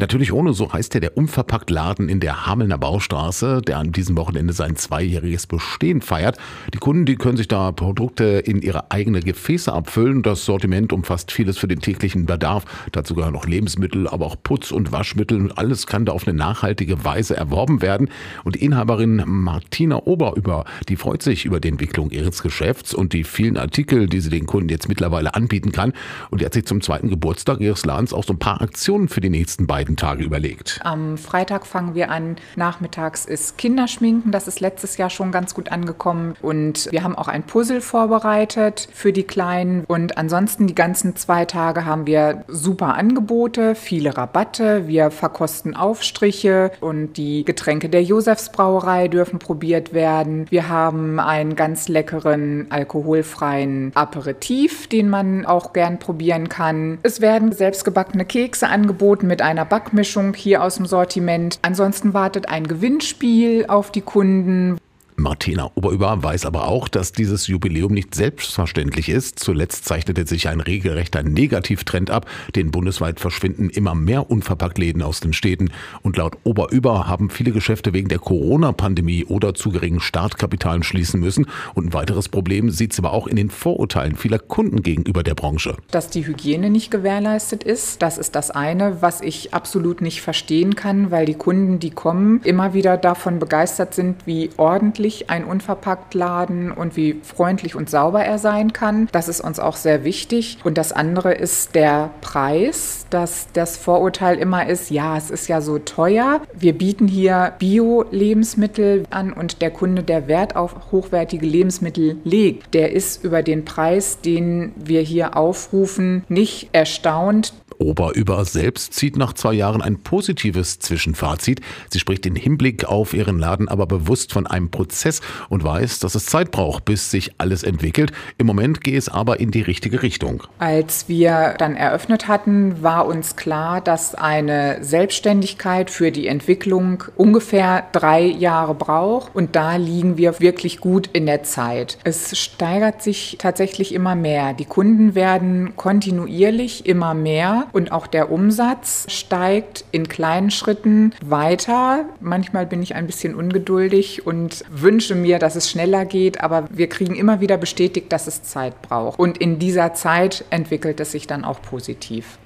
Natürlich ohne, so heißt ja der Unverpackt-Laden in der Hamelner Baustraße, der an diesem Wochenende sein zweijähriges Bestehen feiert. Die Kunden, die können sich da Produkte in ihre eigene Gefäße abfüllen. Das Sortiment umfasst vieles für den täglichen Bedarf. Dazu gehören noch Lebensmittel, aber auch Putz- und Waschmittel. Alles kann da auf eine nachhaltige Weise erworben werden. Und die Inhaberin Martina Oberüber, die freut sich über die Entwicklung ihres Geschäfts und die vielen Artikel, die sie den Kunden jetzt mittlerweile anbieten kann. Und die hat sich zum zweiten Geburtstag ihres Ladens auch so ein paar Aktionen für die nächsten beiden Tage überlegt? Am Freitag fangen wir an. Nachmittags ist Kinderschminken. Das ist letztes Jahr schon ganz gut angekommen. Und wir haben auch ein Puzzle vorbereitet für die Kleinen. Und ansonsten die ganzen zwei Tage haben wir super Angebote, viele Rabatte. Wir verkosten Aufstriche und die Getränke der Josefsbrauerei dürfen probiert werden. Wir haben einen ganz leckeren alkoholfreien Aperitif, den man auch gern probieren kann. Es werden selbstgebackene Kekse angeboten mit einer Backmischung hier aus dem Sortiment. Ansonsten wartet ein Gewinnspiel auf die Kunden, Martina Oberüber weiß aber auch, dass dieses Jubiläum nicht selbstverständlich ist. Zuletzt zeichnete sich ein regelrechter Negativtrend ab, denn bundesweit verschwinden immer mehr Unverpacktläden aus den Städten. Und laut Oberüber haben viele Geschäfte wegen der Corona-Pandemie oder zu geringen Startkapitalen schließen müssen. Und ein weiteres Problem sieht sie aber auch in den Vorurteilen vieler Kunden gegenüber der Branche. Dass die Hygiene nicht gewährleistet ist, das ist das eine, was ich absolut nicht verstehen kann, weil die Kunden, die kommen, immer wieder davon begeistert sind, wie ordentlich freundlich ein Unverpacktladen und wie freundlich und sauber er sein kann. Das ist uns auch sehr wichtig. Und das andere ist der Preis, dass das Vorurteil immer ist, ja, es ist ja so teuer. Wir bieten hier Bio-Lebensmittel an und der Kunde, der Wert auf hochwertige Lebensmittel legt, der ist über den Preis, den wir hier aufrufen, nicht erstaunt. Oberüber selbst zieht nach zwei Jahren ein positives Zwischenfazit. Sie spricht den Hinblick auf ihren Laden aber bewusst von einem Prozess und weiß, dass es Zeit braucht, bis sich alles entwickelt. Im Moment gehe es aber in die richtige Richtung. Als wir dann eröffnet hatten, war uns klar, dass eine Selbstständigkeit für die Entwicklung ungefähr drei Jahre braucht und da liegen wir wirklich gut in der Zeit. Es steigert sich tatsächlich immer mehr. Die Kunden werden kontinuierlich immer mehr und auch der Umsatz steigt in kleinen Schritten weiter. Manchmal bin ich ein bisschen ungeduldig und wünsche mir, dass es schneller geht, aber wir kriegen immer wieder bestätigt, dass es Zeit braucht. Und in dieser Zeit entwickelt es sich dann auch positiv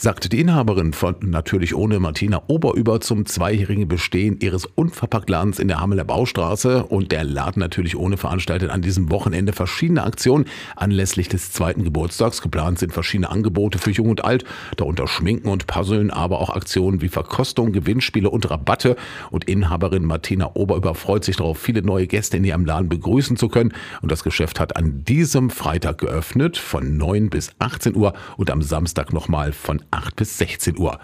sagte die Inhaberin von Natürlich ohne Martina Oberüber zum zweijährigen Bestehen ihres Unverpacktladens in der Hameler Baustraße. Und der Laden Natürlich ohne veranstaltet an diesem Wochenende verschiedene Aktionen anlässlich des zweiten Geburtstags. Geplant sind verschiedene Angebote für Jung und Alt, darunter Schminken und Puzzeln, aber auch Aktionen wie Verkostung, Gewinnspiele und Rabatte. Und Inhaberin Martina Oberüber freut sich darauf, viele neue Gäste in ihrem Laden begrüßen zu können. Und das Geschäft hat an diesem Freitag geöffnet von 9 bis 18 Uhr und am Samstag nochmal von 8 bis 16 Uhr.